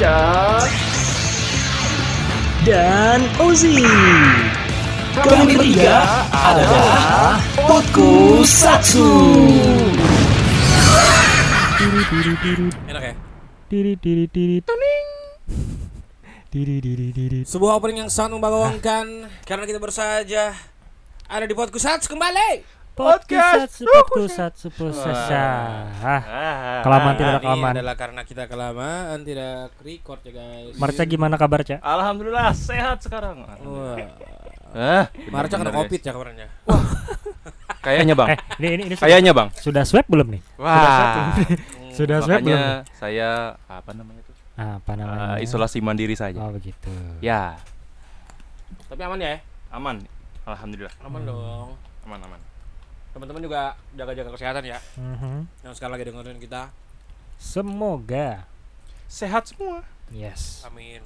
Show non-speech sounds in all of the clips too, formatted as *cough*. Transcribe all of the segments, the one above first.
Richard dan Ozi. Kami bertiga adalah Podku Satsu. Enak ya? Diri diri diri tuning. Diri diri diri. Sebuah opening yang sangat membagongkan karena kita baru saja ada di podcast kembali. Podcast podcast podcast. Ah, Kelamaan tidak Ini kelamaan. adalah karena kita kelamaan tidak record ya guys. Marca gimana kabar, Cak? Alhamdulillah sehat sekarang. Wah. Ah, Marca kena covid ya kemarin ya. *laughs* Kayaknya bang. Eh, ini ini ini Kayaknya bang. sudah swab belum nih? Wah. Sudah swab belum? Makanya saya apa namanya tuh? Ah, Apa namanya? Eh, isolasi mandiri saja. Oh, begitu. Ya, Tapi aman ya? aman. Alhamdulillah. Aman dong. Aman aman. Teman-teman juga jaga-jaga kesehatan ya. Mhm. Yang sekarang lagi dengerin kita. Semoga. Sehat semua. Yes. Amin.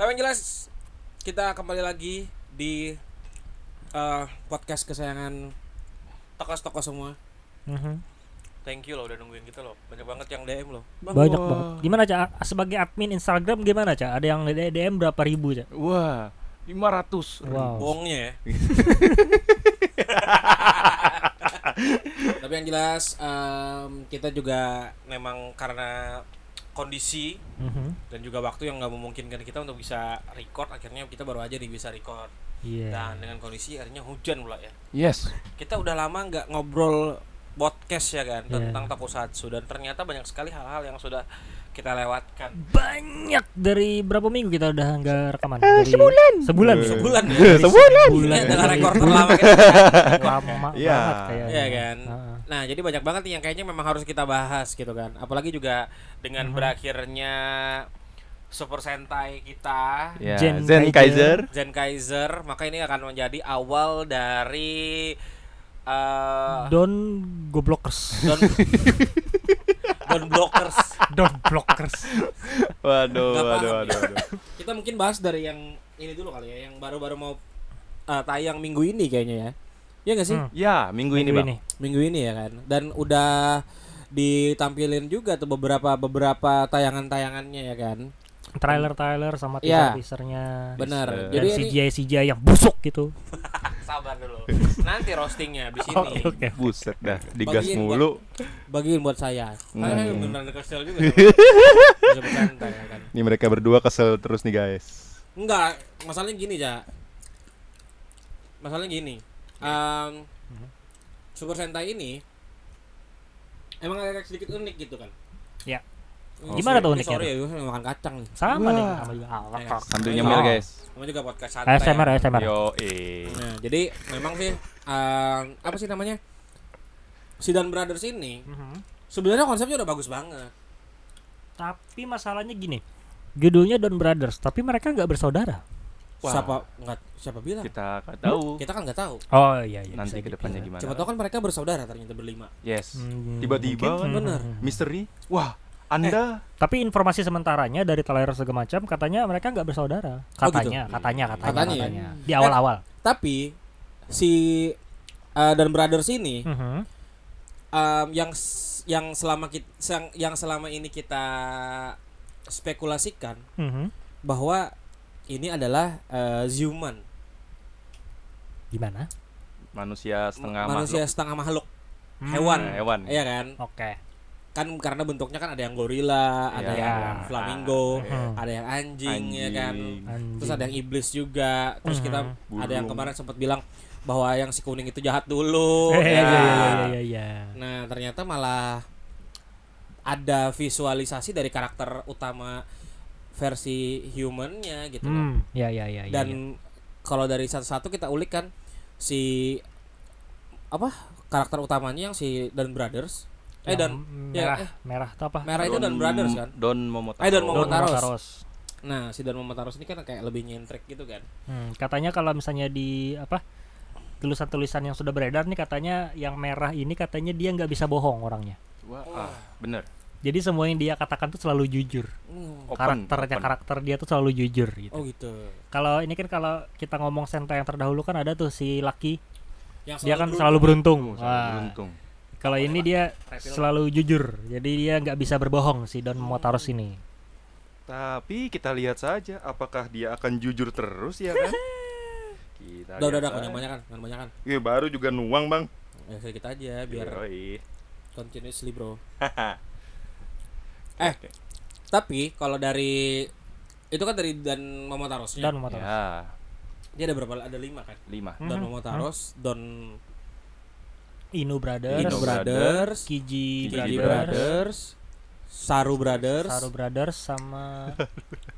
Tapi yang jelas kita kembali lagi di eh, podcast kesayangan tokos-tokos semua. Mhm. Thank you loh udah nungguin kita loh. Banyak banget yang DM loh. Banyak banget. Gimana, Cak? Sebagai admin Instagram gimana, Cak? Ada yang DM berapa ribu, Cak? Wah, 500. Wow. Bohongnya ya. *laughs* Tapi yang jelas em, kita juga memang karena kondisi Mhm. dan juga waktu yang nggak memungkinkan kita untuk bisa record akhirnya kita baru aja nih bisa record Iya. dan dengan kondisi akhirnya hujan pula ya Yes. kita udah lama nggak ngobrol podcast ya kan Iya. tentang tokusatsu dan ternyata banyak sekali hal-hal yang sudah kita lewatkan Banyak dari berapa minggu kita udah nggak rekaman? Dari sebulan. Sebulan. Eh, sebulan ya Dari Sebulan. Sebulan. Adalah rekor terlama kita *laughs* Lama Iya. banget kayaknya. Iya kan Heeh. Nah, jadi banyak banget nih yang kayaknya memang harus kita bahas gitu kan. Apalagi juga dengan Mhm. berakhirnya Super Sentai kita Ya, Zen Zen, Kaiser. Kaiser. Zen Kaiser, maka ini akan menjadi awal dari eh Don goblokers. Don *laughs* Don Blockers. Don blockers. Waduh, waduh, paham waduh, ya. waduh. Kita mungkin bahas dari yang ini dulu kali ya, yang baru-baru mau eh, tayang minggu ini kayaknya ya. Iya gak sih? Hmm. Ya, minggu ini bang. Minggu ini ya kan. Dan udah ditampilin juga tuh beberapa beberapa tayangan-tayangannya ya kan. Trailer-trailer sama Iya. teaser-teasernya. Benar. Dan Jadi ini CGI CGI yang busuk gitu. *laughs* sabar dulu. *laughs* Nanti roastingnya di sini. Oke oke. Buset dah, digas Bagiin mulu. Bagiin buat saya. Hmm. Saya beneran kesel juga. *laughs* Bisa ya kan. Nih mereka berdua kesel terus nih guys. Enggak, masalahnya gini, Ja. Masalahnya gini. Em, Super Sentai ini emang agak sedikit unik gitu kan. Ya. Ini Gimana sorry- tuh uniknya Sorry ya, gue makan kacang nih. Sama Wah. nih sama juga. Ah. Sambil Oh. nyemil guys. Sama juga podcast santai. ASMR ya. ASMR. Yo, eh. Nah, jadi memang sih em, apa sih namanya? Si Dan Brothers ini Mhm. sebenarnya konsepnya udah bagus banget. Tapi masalahnya gini. Judulnya Don Brothers, tapi mereka nggak bersaudara. Wah. Siapa nggak siapa bilang? Kita nggak tahu Kita kan nggak tahu. Oh iya iya. nanti bisa ke depannya dibilang. gimana. Coba tahu kan mereka bersaudara ternyata berlima. Yes. Hmm, Tiba-tiba mungkin. kan Bener. Hmm. Misteri. Wah, Anda Tapi informasi sementaranya dari trailer segala macam katanya mereka nggak bersaudara. Oh, gitu? Katanya, katanya, katanya, Katanya ya? katanya. Di awal-awal. Tapi si eh, Dan Brothers ini Mhm. em, yang s- yang selama kita yang, yang selama ini kita spekulasikan Mhm. bahwa ini adalah eh, Zuman, Gimana? manusia setengah manusia makhluk. setengah makhluk, Hmm. hewan, Nah, hewan. iya kan? Oke. Kan karena bentuknya kan ada yang gorila, ada Iya. yang flamingo, ada yang anjing, ya kan? Anjing. Terus ada yang iblis juga. Terus kita Mhm. ada yang Burung. kemarin sempat bilang bahwa yang si kuning itu jahat dulu. *laughs* Ya iya, iya, kan? iya, iya, iya. Nah, ternyata malah ada visualisasi dari karakter utama versi humannya gitu loh. Hmm, ya, ya, ya, ya, Dan ya. kalau dari satu-satu kita ulik kan si apa karakter utamanya yang si Dan Brothers. Eh dan ya, merah, eh, merah itu apa? merah itu Dan Brothers kan. Don Momotaro. Eh, Don Don Momotaros. Momotaros. Nah, si Dan Momotaros ini kan kayak lebih nyentrik gitu kan. Hmm, katanya kalau misalnya di apa tulisan-tulisan yang sudah beredar nih katanya yang merah ini katanya dia nggak bisa bohong orangnya. Wah, ah, bener. Jadi semua yang dia katakan tuh selalu jujur. Hmm. Open, Karakternya open. karakter dia tuh selalu jujur gitu. Oh gitu. Kalau ini kan kalau kita ngomong Sentai yang terdahulu kan ada tuh si Lucky, Yang dia kan beruntung. selalu beruntung. Oh, Wah, beruntung. Kalau ini dia selalu jujur. Jadi dia nggak bisa berbohong si Don Momotaros ini. Tapi kita lihat saja apakah dia akan jujur terus ya kan? *laughs* Kita Udah udah udah banyak banyak kan, jangan banyak kan. Iya, baru juga nuang, Bang. Ya sedikit aja biar Yoi. continuously bro. Haha. *laughs* Eh, Oke. tapi kalau dari itu kan dari dan Momotarosnya. dan motor Ya, Dia ada berapa? Ada lima kan? lima. Hmm. Don Momotaros, Don Inu Brothers, Ino Brothers, Kiji, Kiji Kiji Brothers, Brothers, Saru Brothers, Saru Brothers sama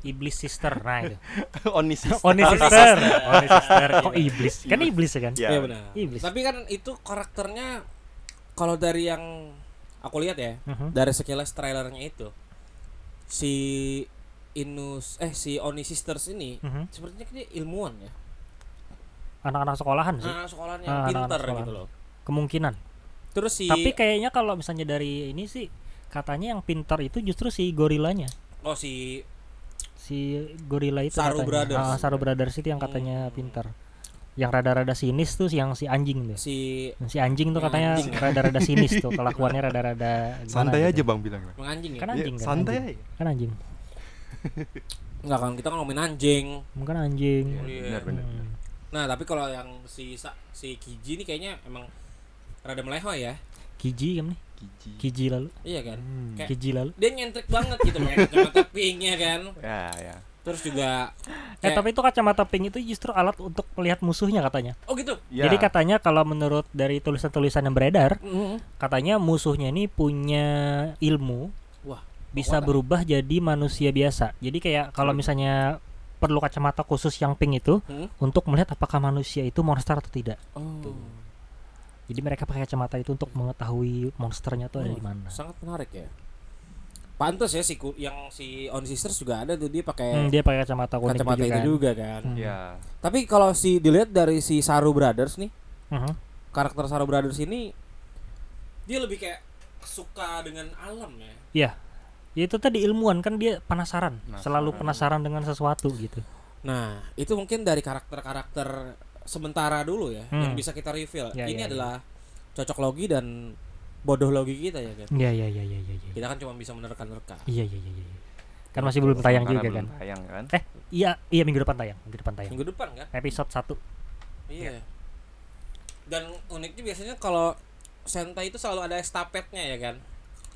Iblis Sister. Nah itu. *laughs* Oni sister. Oni Sister. Oni Sister. *laughs* Kok iblis? Kan iblis ya kan? Ya. Iya benar. Iblis. Tapi kan itu karakternya kalau dari yang aku lihat ya, Mhm. dari sekilas trailernya itu si Inus eh si Oni Sisters ini Mhm. sepertinya dia ilmuwan ya. Anak-anak sekolahan sih. Anak sekolahnya Ah, anak-anak pinter sekolahan. gitu loh. Kemungkinan. Terus si Tapi kayaknya kalau misalnya dari ini sih katanya yang pintar itu justru si gorilanya. oh si Si gorila itu Saru katanya. Brothers. Ah, Saru Brothers itu yang katanya Hmm. pintar. Yang rada-rada sinis tuh yang si anjing tuh. si Si anjing tuh katanya anjing ya? rada-rada sinis tuh *laughs* kelakuannya rada-rada Santai gitu. aja, Bang bilang. menganjing ya. Kan Ya, anjing kan. santai anjing. aja. Kan anjing. *laughs* Enggak kan kita ngomongin anjing. Bukan anjing. Iya. Benar, benar. Hmm. Nah, tapi kalau yang si Sa- si Kiji ini kayaknya emang rada meleho ya. Kiji kan nih? Kiji. Kiji lalu. Iya kan? Kayak Kiji lalu. dia nyentrik banget gitu loh *laughs* kacamata pinknya kan. Ya, ya. Terus juga Eh kayak- tapi itu kacamata pink itu justru alat untuk melihat musuhnya katanya. oh gitu. Ya. Jadi katanya kalau menurut dari tulisan-tulisan yang beredar, Mm-hmm. katanya musuhnya ini punya ilmu Wah, bisa berubah jadi manusia biasa. Jadi kayak kalau misalnya perlu kacamata khusus yang pink itu Hmm? untuk melihat apakah manusia itu monster atau tidak. Oh. Jadi mereka pakai kacamata itu untuk mengetahui monsternya tuh ada Oh, di mana. Sangat menarik ya. Pantes ya si ku- yang si On Sisters juga ada tuh dia pakai Hmm, dia pakai kacamata kuning kacamata juga itu kan. juga kan. Hmm. Ya. Tapi kalau si dilihat dari si Saru Brothers nih, Mhm. karakter Saru Brothers ini dia lebih kayak suka dengan alam ya. Iya. Ya itu tadi ilmuwan kan dia penasaran, Penasaran. selalu penasaran dengan sesuatu gitu. Nah, itu mungkin dari karakter-karakter sementara dulu ya Hmm. yang bisa kita reveal. Ya, Ini ya, ya. adalah cocok logi dan bodoh logi kita ya kan. Iya iya iya iya iya. iya. Kita kan cuma bisa menerka-nerka. Iya iya iya iya. Kan masih belum tayang juga belum kan. Tayang kan? Eh, iya iya minggu depan tayang, minggu depan tayang. Minggu depan kan? Episode 1. Iya. Dan uniknya biasanya kalau Sentai itu selalu ada estafetnya ya kan.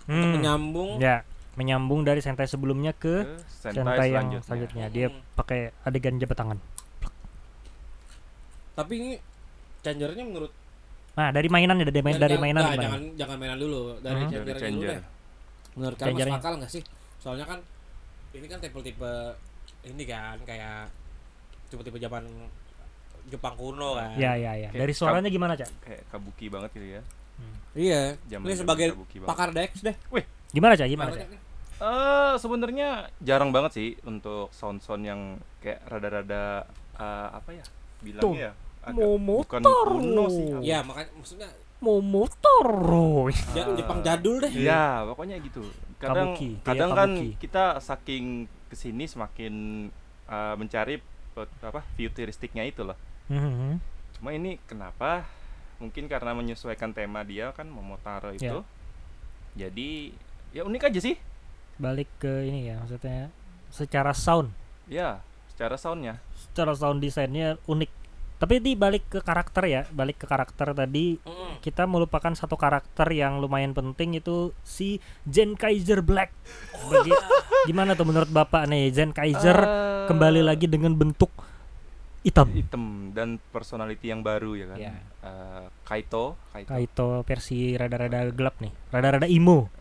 Untuk menyambung. Ya, menyambung dari sentai sebelumnya ke Ke sentai, Sentai yang selanjutnya. selanjutnya. Dia Hmm. pakai adegan jabat tangan. Tapi ini changernya menurut Nah, dari mainan dari main Jangan- dari mainan gimana? jangan jangan mainan dulu dari Hmm. changernya Dari dulu changer. deh. Menurut kalian masuk akal nggak sih? Soalnya kan ini kan tipe-tipe ini kan kayak tipe-tipe zaman Jepang kuno kan. Ya ya ya. Kayak Dari suaranya gimana, Cak? Kayak kabuki banget gitu ya. Iya. Zaman Ini sebagai pakar Dex deh. Gimana, Cak? Gimana, Pakar Cak? Dex. Eh sebenarnya jarang banget sih untuk sound-sound yang kayak rada-rada eh, apa ya? Bilangnya ya. Agak- bukan Momotaro. kuno sih. apa. Iya, makanya maksudnya Momotaro. ja- Jepang jadul deh. Iya, pokoknya gitu. Kadang Kabuki, kayak kadang kan kabuki. kita saking ke sini semakin eh, mencari apa futuristiknya itu loh. Mhm. Cuma ini kenapa? Mungkin karena menyesuaikan tema dia kan Momotaro itu. Jadi ya unik aja sih. Balik ke ini ya, maksudnya secara sound, Ya, secara soundnya. secara sound desainnya unik. Tapi di balik ke karakter ya, balik ke karakter tadi Mm-mm. kita melupakan satu karakter yang lumayan penting itu si Zen Kaiser Black. Bagi- gimana tuh menurut Bapak nih Zen Kaiser Eh, kembali lagi dengan bentuk hitam. hitam dan personality yang baru ya kan. Ya. Eh, Kaito, Kaito. Kaito versi rada-rada gelap nih, rada-rada imo.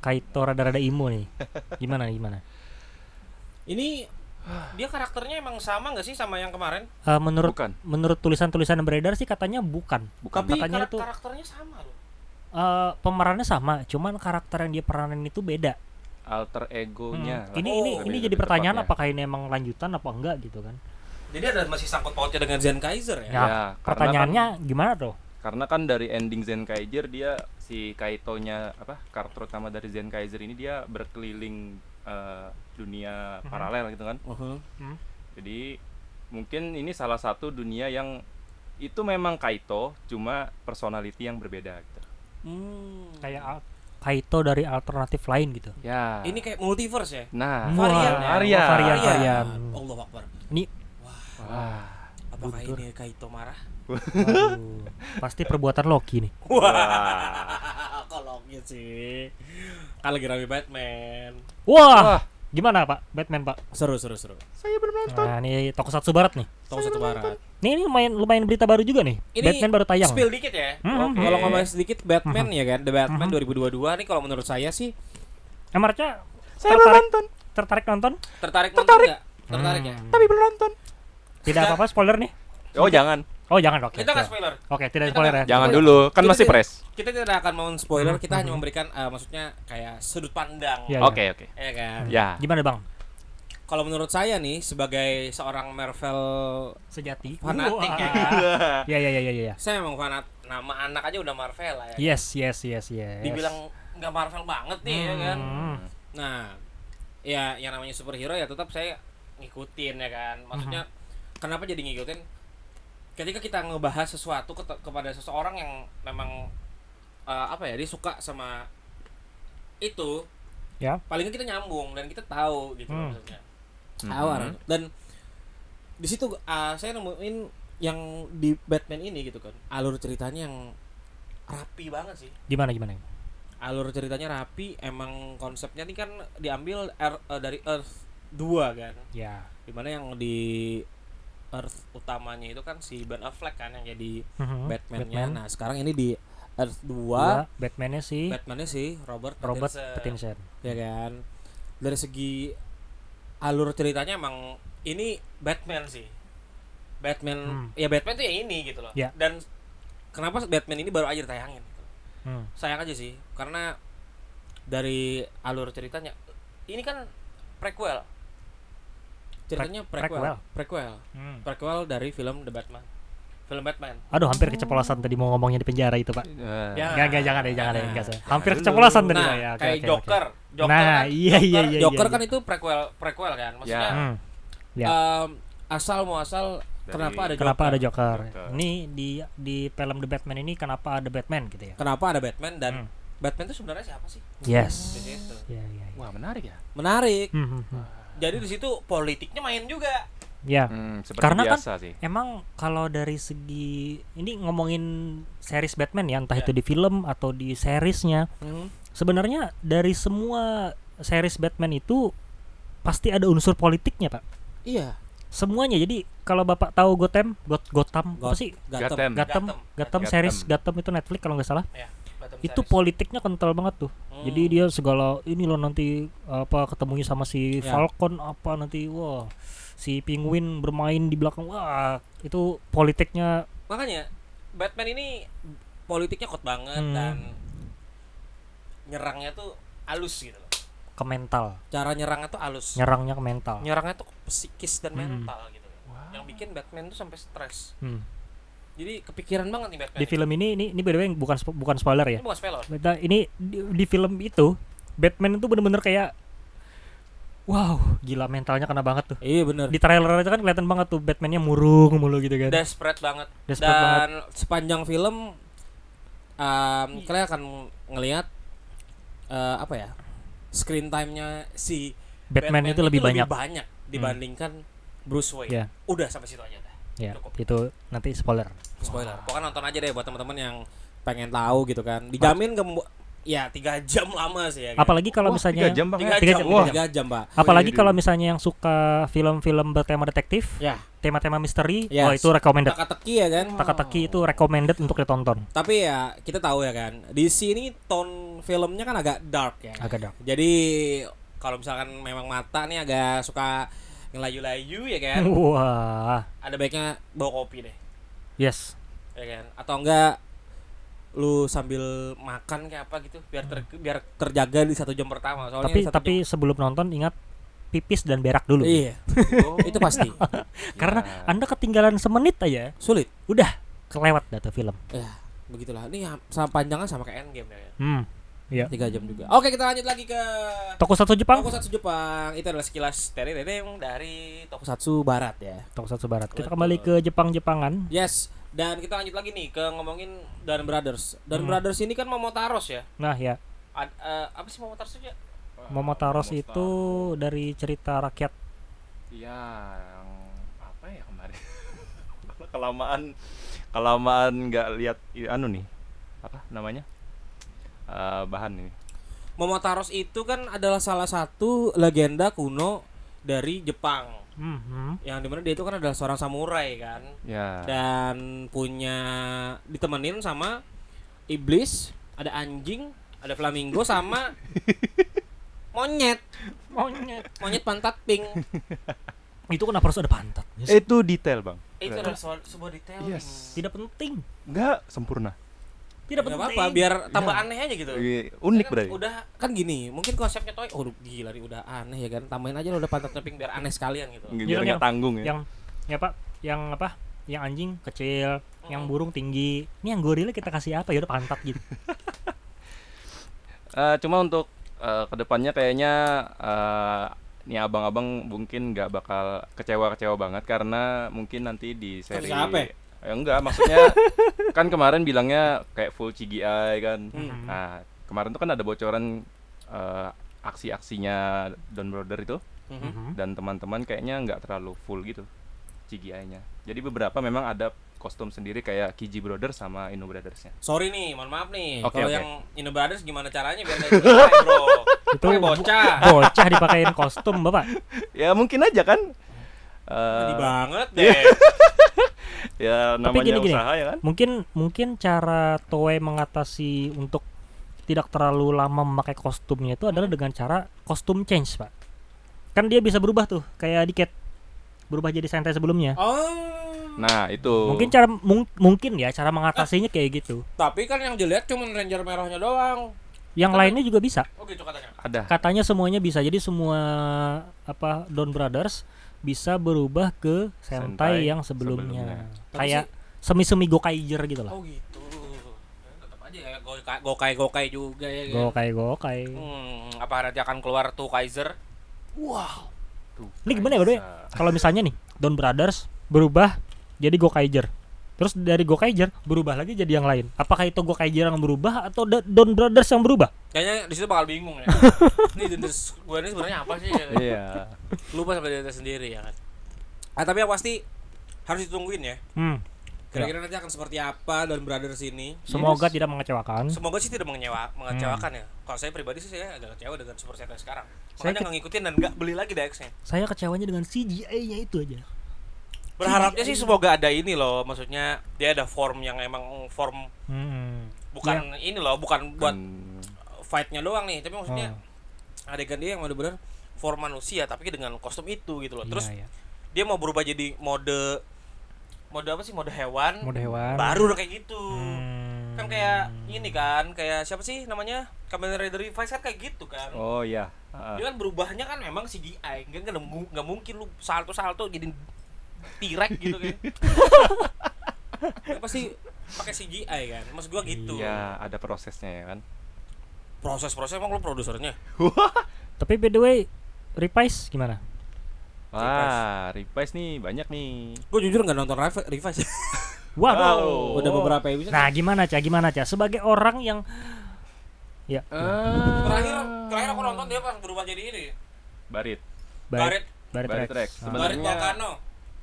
Kaito rada-rada imo *laughs* nih. Gimana gimana? Ini dia karakternya emang sama nggak sih sama yang kemarin? Eh, menurut Bukan, menurut tulisan-tulisan yang beredar sih katanya bukan. bukan. Tapi katanya karak- itu- karakternya sama loh. Eh, pemerannya sama, cuman karakter yang dia peranin itu beda. alter egonya. Hmm. Ini Oh, ini lebih- ini jadi pertanyaan tepatnya. apakah ini emang lanjutan apa enggak gitu kan? Jadi ada masih sangkut pautnya dengan Zen Kaiser ya? Ya, Ya, Pertanyaannya gimana tuh? Karena kan dari ending Zen Kaiser dia si Kaito-nya apa karakter utama dari Zen Kaiser ini dia berkeliling eh, dunia Mhm. paralel gitu kan. Uh-huh. Jadi mungkin ini salah satu dunia yang itu memang Kaito cuma personality yang berbeda gitu. Hmm. Kayak al- Kaito dari alternatif lain gitu. Ya. Ini kayak multiverse ya. Nah, Varian Wah, ya? varian. varian, varian. Allah Akbar. Ini Wah. Apakah Guntur. ini Kaito marah? Waduh, pasti perbuatan Loki nih. Wah, kalau gitu sih. Kan lagi rame Batman. Wah, gimana Pak? Batman Pak. Seru, seru, seru. Saya belum nonton. Nah, ini Tokusatsu Barat nih. Toko satu barat. Nih ini lumayan lumayan berita baru juga nih. Ini Batman baru tayang. Spill dikit ya. Hmm, Oke. hmm. Kalau ngomongin sedikit Batman Hmm. ya kan, The Batman Hmm. 2022 nih kalau menurut saya sih Emarca Saya belum nonton. tertarik nonton? tertarik nonton Tertarik. nggak? Tertarik ya. Hmm. Tapi belum nonton. Tidak apa-apa spoiler nih. Oh, jangan. Oh, jangan oke. Kita nggak spoiler. Oke, tidak Kita spoiler ya. Jangan Kita- dulu, kan kita masih fresh. Kita tidak akan mau spoiler, Hmm, kita hanya hmm. memberikan eh, maksudnya kayak sudut pandang. Iya, Oke, oke. Ya kan. Ya. Gimana, Bang? Kalau menurut saya nih sebagai seorang Marvel Sejati. fanatik ya kan. Ya, ya, ya, ya, ya. saya memang fanat nama anak aja udah Marvel lah ya. Yes, yes, yes, yes. Dibilang nggak Marvel banget nih ya kan. Hmm. Nah, ya yang namanya superhero ya tetap saya ngikutin ya kan. Maksudnya Mm-hmm. kenapa jadi ngikutin? Ketika kita ngebahas sesuatu ke- kepada seseorang yang memang eh, apa ya dia suka sama itu, Ya. paling kita nyambung dan kita tahu gitu Hmm. maksudnya. Mhm. Awal dan di situ ah, saya nemuin yang di Batman ini gitu kan alur ceritanya yang rapi banget sih Gimana gimana? alur ceritanya rapi emang konsepnya ini kan diambil Earth- eh, dari Earth 2 kan Ya. di mana yang di Earth utamanya itu kan si Ben Affleck kan yang jadi Mhm. Batman-nya Batman. nah sekarang ini di Earth 2 Dua, Batman-nya si Batman-nya si Robert Robert Pattinson Pattinson. ya kan dari segi alur ceritanya emang ini Batman sih Batman Hmm. ya Batman tuh yang ini gitu loh Ya. dan kenapa Batman ini baru aja ditayangin gitu. Hmm. sayang aja sih karena dari alur ceritanya ini kan prequel ceritanya Pre- prequel prequel Hmm. prequel dari film The Batman film Batman Aduh, hampir keceplosan tadi mau ngomongnya di penjara itu, Pak. Eh, Ya. Enggak, enggak, jangan deh, jangan deh, Nah. enggak. saya. Hampir dulu. keceplosan tadi, nah Pak, ya. Kayak oke, oke. Joker Joker Nah, kan, iya, iya, Joker- iya, Joker iya, kan iya. itu prequel prequel kan maksudnya Hmm. Ya. em, asal muasal Dari- kenapa ada Kenapa ada Joker? Joker. Ini di di film The Batman ini kenapa ada Batman gitu ya? kenapa ada Batman dan Hmm. Batman itu sebenarnya siapa sih Yes. di situ Ya, ya, ya. Wah, menarik ya. menarik Hmm, hmm, hmm. Jadi di situ politiknya main juga Ya. Hmm, seperti Karena kan biasa sih. Emang kalau dari segi ini ngomongin series Batman ya, entah Ya. itu di film atau di seriesnya, sebenarnya dari semua series Batman itu pasti ada unsur politiknya, Pak. iya Semuanya. Jadi kalau Bapak tahu Gotham, Got Gotham apa Got- sih? Gotham. Gotham, Gotham, series Gotham itu Netflix kalau nggak salah. Ya, Gotham Itu series. politiknya kental banget tuh. Hmm. Jadi dia segala ini loh nanti apa ketemunya sama si Ya. Falcon apa nanti wah si Penguin bermain di belakang wah itu politiknya makanya Batman ini politiknya kuat banget Hmm. dan nyerangnya tuh halus gitu ke mental, cara nyerangnya tuh halus nyerangnya ke mental. nyerangnya tuh psikis dan Hmm. mental gitu loh. yang bikin Batman tuh sampai stres Hmm. jadi kepikiran banget nih Batman Di film ini ini ini by the way bukan bukan spoiler ya. ini bukan spoiler Nah, ini di, di film itu Batman itu bener-bener kayak wow gila mentalnya kena banget tuh. iya bener Di trailer aja kan kelihatan banget tuh Batmannya murung mulu gitu kan. desperate banget Desperate dan banget. sepanjang film um, kalian akan ngelihat eh, apa ya screen time-nya si Batman, itu lebih banyak. banyak dibandingkan Bruce Wayne Ya. udah sampai situ aja dah Ya, cukup. itu nanti spoiler. spoiler pokoknya nonton aja deh buat teman-teman yang pengen tahu gitu kan dijamin ya tiga *laughs* jam lama sih ya kan? Apalagi kalau Wah, misalnya tiga jam bang. tiga Tiga jam, jam, Wah. tiga jam pak apalagi Wih, kalau misalnya yang suka film-film bertema detektif, ya tema-tema misteri, Yes. oh itu recommended. teka-teki ya kan Teka-teki itu recommended untuk ditonton. tapi ya kita tahu ya kan di sini tone filmnya kan agak dark ya Agak dark. jadi kalau misalkan memang mata nih agak suka ngelayu-layu ya kan *laughs* Wah, ada baiknya bawa kopi deh yes. ya kan atau enggak lu sambil makan kayak apa gitu biar ter, biar terjaga di satu jam pertama soalnya tapi tapi sebelum nonton ingat pipis dan berak dulu. jam, iya *laughs* Oh, itu pasti *laughs* Karena ya. Anda ketinggalan semenit aja, sulit udah kelewat dah tuh film. ya begitulah ini sama panjangnya sama kayak endgame ya? Hmm. Iya. tiga jam juga oke kita lanjut lagi ke Tokusatsu Jepang. Tokusatsu Jepang itu adalah sekilas dari dari Tokusatsu Barat ya Tokusatsu Barat. Kita Betul. kembali ke Jepang-Jepangan. yes dan kita lanjut lagi nih ke ngomongin Dan Brothers Dan Hmm. Brothers ini kan Momotaros ya Nah, ya. Ad- eh, apa sih Momotaros itu ya? Momotaros Momotaros. itu dari cerita rakyat Iya, yang apa ya kemarin? *laughs* kelamaan kelamaan nggak lihat anu nih. Apa namanya? Eh, bahan ini. Momotaros itu kan adalah salah satu legenda kuno dari Jepang. Mhm. Yang di mana dia itu kan adalah seorang samurai kan. Ya. Dan punya ditemenin sama iblis, ada anjing, ada flamingo sama *laughs* monyet. Monyet. Monyet pantat pink. *laughs* Itu kenapa harus ada pantat? Itu detail, Bang. itu adalah sebuah, sebuah detail. Yes. Tidak penting. Nggak sempurna. Tidak penting. apa-apa, biar tambah aneh aja gitu. Iya, Unik kan berarti. Udah kan gini, mungkin konsepnya toy, oh gila nih udah aneh ya kan. Tambahin aja lo udah pantat pink biar aneh sekalian gitu. Biar Yang- nggak tanggung ya. Yang ya Pak, yang apa? Yang anjing kecil, yang burung tinggi. Ini yang gorila kita kasih apa? Ya udah pantat gitu. *laughs* Eh, cuma untuk eh, ke depannya kayaknya eh, nih abang-abang mungkin nggak bakal kecewa-kecewa banget karena mungkin nanti di seri siapa ya? Eh, enggak maksudnya *laughs* kan kemarin bilangnya kayak full CGI kan Hmm. nah kemarin tuh kan ada bocoran eh, aksi-aksinya Don Brother itu Mhm. Mhm. dan teman-teman kayaknya nggak terlalu full gitu CGI-nya jadi beberapa memang ada kostum sendiri kayak Kiji Brother sama Inu Brothers-nya Sorry nih, mohon maaf nih. Oke, Kalau oke. yang Ino Brothers gimana caranya biar CGI, bro? *laughs* Itu bocah. Bocah dipakein kostum, Bapak. *laughs* ya mungkin aja kan Eh, Tadi banget deh. Ya namanya gini-gini. usaha ya kan Mungkin mungkin cara Toei mengatasi untuk tidak terlalu lama memakai kostumnya itu adalah dengan cara kostum change, Pak. Kan dia bisa berubah tuh, kayak Diket. Berubah jadi Sentai sebelumnya. Oh. nah itu Mungkin cara mung- mungkin ya cara mengatasinya kayak gitu. Tapi kan yang dilihat cuma ranger merahnya doang. Yang lainnya juga bisa. Oh gitu katanya. ada Katanya semuanya bisa. Jadi semua apa Don Brothers bisa berubah ke Sentai, Sentai yang sebelumnya. sebelumnya. Kayak semi-semi Gokaiger gitu lah. Oh gitu. Ya, tetap aja ya gokai gokai, gokai juga ya kan. Gokai Gokai. Hmm, apa nanti akan keluar tuh Kaiser? tuh Ini gimana ya, Bro? bisa. Kalau misalnya nih Don Brothers berubah jadi Gokaiger. Terus dari Gokaiger berubah lagi jadi yang lain. Apakah itu Gokaiger yang berubah atau Da- Don Brothers yang berubah? Kayaknya di situ bakal bingung ya. *laughs* ini identitas gue ini sebenarnya apa sih? Ya? iya Lupa sama identitas sendiri ya kan. Ah, tapi yang pasti harus ditungguin ya. Hmm. Kira-kira nanti akan seperti apa dan Brothers ini. Semoga tidak mengecewakan. Semoga sih tidak mengewa, mengecewakan ya. Kalau saya pribadi sih saya agak kecewa dengan Super Sentai sekarang. Saya Makanya nggak ngikutin dan nggak beli lagi DX-nya. Saya kecewanya dengan CGI-nya itu aja. Berharapnya sih semoga ada ini loh, maksudnya dia ada form yang emang form Hmm. bukan ini loh, bukan buat Hmm, fight-nya doang nih, tapi maksudnya Oh. adegan dia yang benar-benar form manusia tapi dengan kostum itu gitu loh. Terus Iya, iya. dia mau berubah jadi mode mode apa sih? Mode hewan. mode hewan. Baru udah kayak gitu. Hmm. Kan kayak ini kan, kayak siapa sih namanya? Kamen Rider Revice kan kayak gitu kan. oh iya Ah, Dia kan berubahnya kan memang CGI, kan nggak mu- nggak mungkin lu salto-salto jadi T-Rex gitu kan. Pasti pakai CGI kan. Maksud gua gitu. iya ada prosesnya ya kan Proses-proses emang lu produsernya. Tapi by the way, Reprise gimana? wah Reprise nih banyak nih Gue jujur nggak nonton Rev- Revice. Wow. Wow. Udah beberapa episode. Nah, gimana Cah? Gimana Cah? Sebagai orang yang ya terakhir terakhir aku nonton dia pas berubah jadi ini. Barit Barit Barit Barit Rex. Rex. Ah. Sebenarnya- Barit Volcano.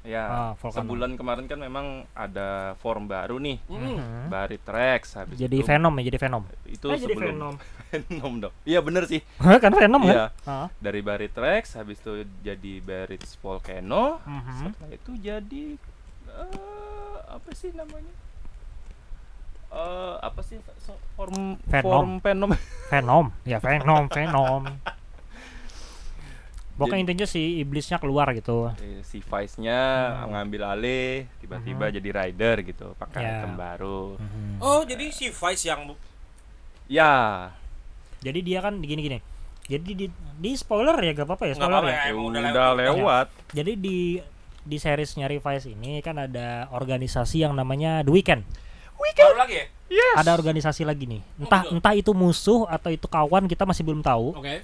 Ya Ah, Volcano. sebulan kemarin kan memang ada form baru nih Hmm. Hmm. Barit Rex habis Jadi itu, Venom ya, jadi Venom. itu jadi sebelum Venom. *laughs* Venom dong iya bener sih kan Venom Iya. kan? Ah. dari Barit Rex habis itu jadi Barit Volcano Mhm. setelah itu jadi eh, apa sih namanya eh apa sih so- form Venom. form Venom *laughs* Venom. Ya Venom, Venom. Pokoknya Jadi- intinya si iblisnya keluar gitu. Si Vice-nya Hmm. ngambil alih tiba-tiba jadi rider gitu pakai Ya. item baru Mhm. Oh, jadi si Vice yang ya Jadi dia kan gini-gini. Jadi di, di spoiler ya gak apa-apa ya spoiler apa-apa ya. ya. ya udah udah, lewat. lewat Jadi di di seriesnya Revice ini kan ada organisasi yang namanya The Weekend. baru lagi ya? yes Ada organisasi lagi nih. Entah gitu. entah itu musuh atau itu kawan kita masih belum tahu. Oke.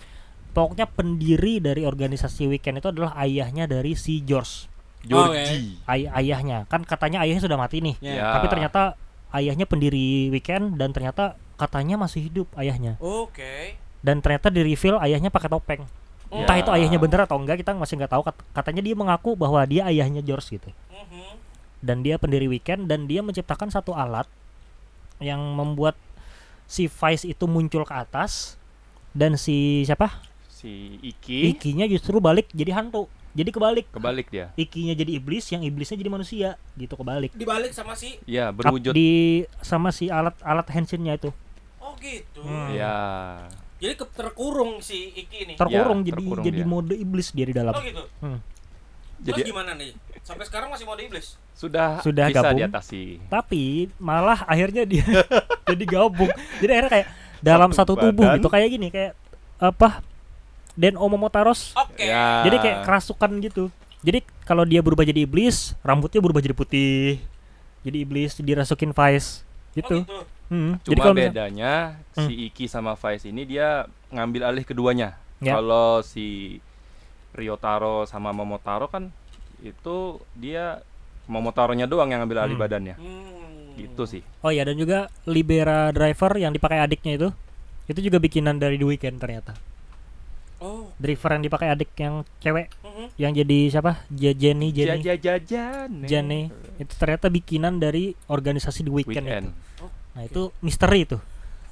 Pokoknya pendiri dari organisasi Weekend itu adalah ayahnya dari si George. Georgie Ay- ayahnya. Kan katanya ayahnya sudah mati nih. Ya. Ya. Tapi ternyata ayahnya pendiri weekend dan ternyata katanya masih hidup ayahnya Oke. dan ternyata di reveal ayahnya pakai topeng Oh. entah itu ayahnya bener atau enggak kita masih nggak tahu Kat- katanya dia mengaku bahwa dia ayahnya George gitu Mhm. dan dia pendiri weekend dan dia menciptakan satu alat yang membuat si Vice itu muncul ke atas dan si siapa Si Iki Ikinya justru balik jadi hantu jadi kebalik kebalik dia. Ikinya jadi iblis yang iblisnya jadi manusia gitu kebalik Dibalik sama si Ya, Up berwujud. di sama si alat alat henshinnya itu Oh gitu. Hmm. Ya. Jadi ke- terkurung si Iki ini. terkurung Ya, jadi terkurung jadi dia. mode iblis dia di dalam Oh gitu. Hmm. Terus Jadi gimana nih? Sampai sekarang masih mode iblis. sudah Sudah bisa gabung. diatasi. tapi malah akhirnya dia *laughs* jadi gabung jadi akhirnya kayak dalam Satu satu, tubuh badan. gitu kayak gini kayak apa Den Omomotaros Oke. Ya. jadi kayak kerasukan gitu jadi kalau dia berubah jadi iblis rambutnya berubah jadi putih jadi iblis dirasukin Vice gitu Oh gitu. Hmm, jadi Cuma kalau misal- bedanya Hmm. si Iki sama Vice ini dia ngambil alih keduanya. Ya. Kalau si Ryotaro sama Momotaro kan itu dia Momotaronya doang yang ngambil alih Hmm. badannya. Hmm. Gitu sih. oh ya dan juga Libera Driver yang dipakai adiknya itu itu juga bikinan dari The Weeknd ternyata Oh. driver yang dipakai adik yang cewek Mhm. yang jadi siapa Ja- Jenny Jenny Jajan. Jenny itu ternyata bikinan dari organisasi The Weeknd, Weekend. itu. Nah itu misteri itu.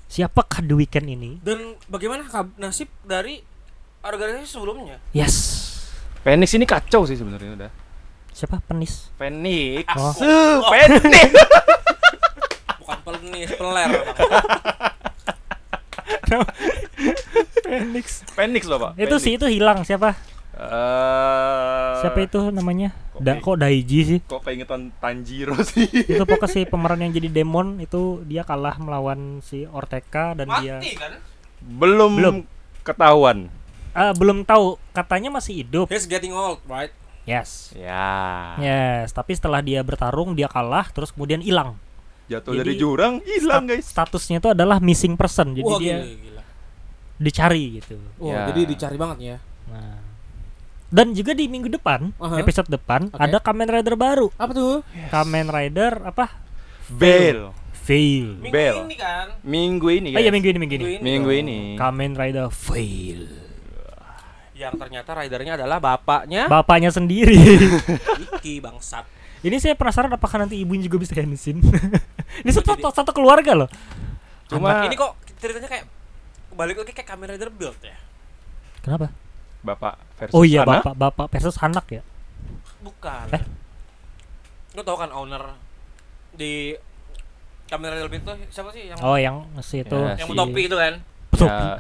Siapakah The Weeknd ini? Dan bagaimana nasib dari organisasi sebelumnya? Yes. Phoenix ini kacau sih sebenarnya udah. Siapa penis? Phoenix. Oh. Se Phoenix. Bukan penis, peler. *laughs* *laughs* Phoenix. Phoenix loh, Pak. itu sih itu hilang siapa? Eh, Siapa itu namanya? kok Da, kok Daiji sih? Kok keingetan Tanjiro *laughs* sih? itu pokoknya si pemeran yang jadi demon itu dia kalah melawan si Ortega dan dia Mati kan? Belum Belum. ketahuan. Ah, belum tahu katanya masih hidup. He's getting old, right? Yes. Ya. Yes, tapi setelah dia bertarung dia kalah terus kemudian hilang. Jatuh Jadi, dari jurang, hilang guys. Statusnya itu adalah missing person. Jadi Wah, dia gila, gila. Dicari gitu. Wah, Ya. jadi dicari banget ya. Nah. Dan juga di minggu depan, Aha. episode depan Oke. ada Kamen Rider baru. Apa tuh? Kamen Rider apa? Bell. Fail. Minggu Bel. ini kan. Minggu ini Oh guys. iya minggu ini minggu ini. Minggu dong. ini. Kamen Rider Fail. Yang ternyata ridernya adalah bapaknya Bapaknya sendiri. *laughs* Iki bangsat. ini saya penasaran apakah nanti ibunya juga bisa hensin. *laughs* ini satu, satu keluarga loh. Cuma Ini kok ceritanya kayak balik lagi kayak Kamen Rider Build ya? Kenapa? bapak versus Oh iya anak. bapak bapak versus anak ya. Bukan. Eh? Lu tau kan owner di Kamen Rider Build tuh siapa sih yang Oh yang si itu Ya, yang si, topi itu kan? Topi. Ya,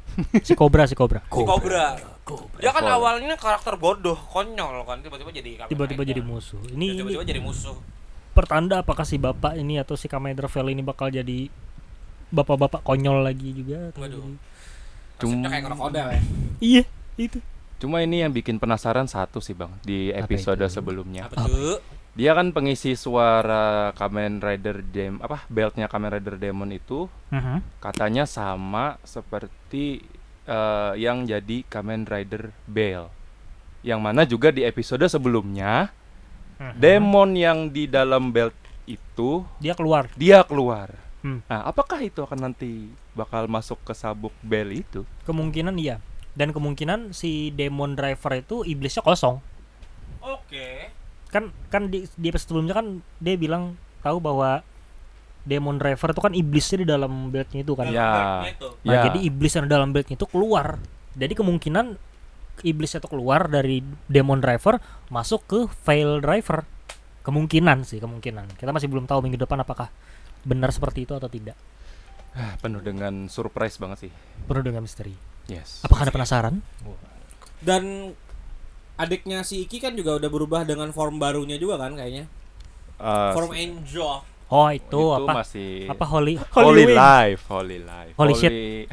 *laughs* si Cobra si Cobra. Si Cobra. Dia kan Cobra. awalnya karakter bodoh, konyol kan, tiba-tiba jadi Tiba-tiba jadi musuh. Ini, Tiba-tiba jadi musuh. pertanda apakah si bapak ini atau si Kamen Rider ini bakal jadi bapak-bapak konyol lagi juga Waduh. jadi- Nasibnya Cum- kayak krokodil ya. Iya, itu. Cuma ini yang bikin penasaran satu sih bang di episode itu? sebelumnya. Apa tuh? Dia kan pengisi suara Kamen Rider Dem apa beltnya Kamen Rider Demon itu Mhm. katanya sama seperti eh, yang jadi Kamen Rider Bell. Yang mana juga di episode sebelumnya Mhm. demon yang di dalam belt itu dia keluar. dia keluar. Hmm. Nah, apakah itu akan nanti bakal masuk ke sabuk Bell itu? Kemungkinan iya. Dan kemungkinan si Demon Driver itu iblisnya kosong. Oke. Kan kan di, di episode sebelumnya kan dia bilang tahu bahwa Demon Driver itu kan iblisnya di dalam beltnya itu kan. Ya. Itu. Nah, Ya. jadi iblis yang di dalam beltnya itu keluar. Jadi kemungkinan iblisnya itu keluar dari Demon Driver masuk ke Fail Driver. Kemungkinan sih, kemungkinan. Kita masih belum tahu minggu depan apakah benar seperti itu atau tidak. Ah, penuh dengan surprise banget sih. Perlu dengan misteri. Yes. Apakah Anda penasaran? Dan adiknya si Iki kan juga udah berubah dengan form barunya juga kan kayaknya. Eh, Form Angel. Oh, itu, itu apa? masih Apa Holy Holy Wing? Life, Holy Life. Holy shit. *laughs*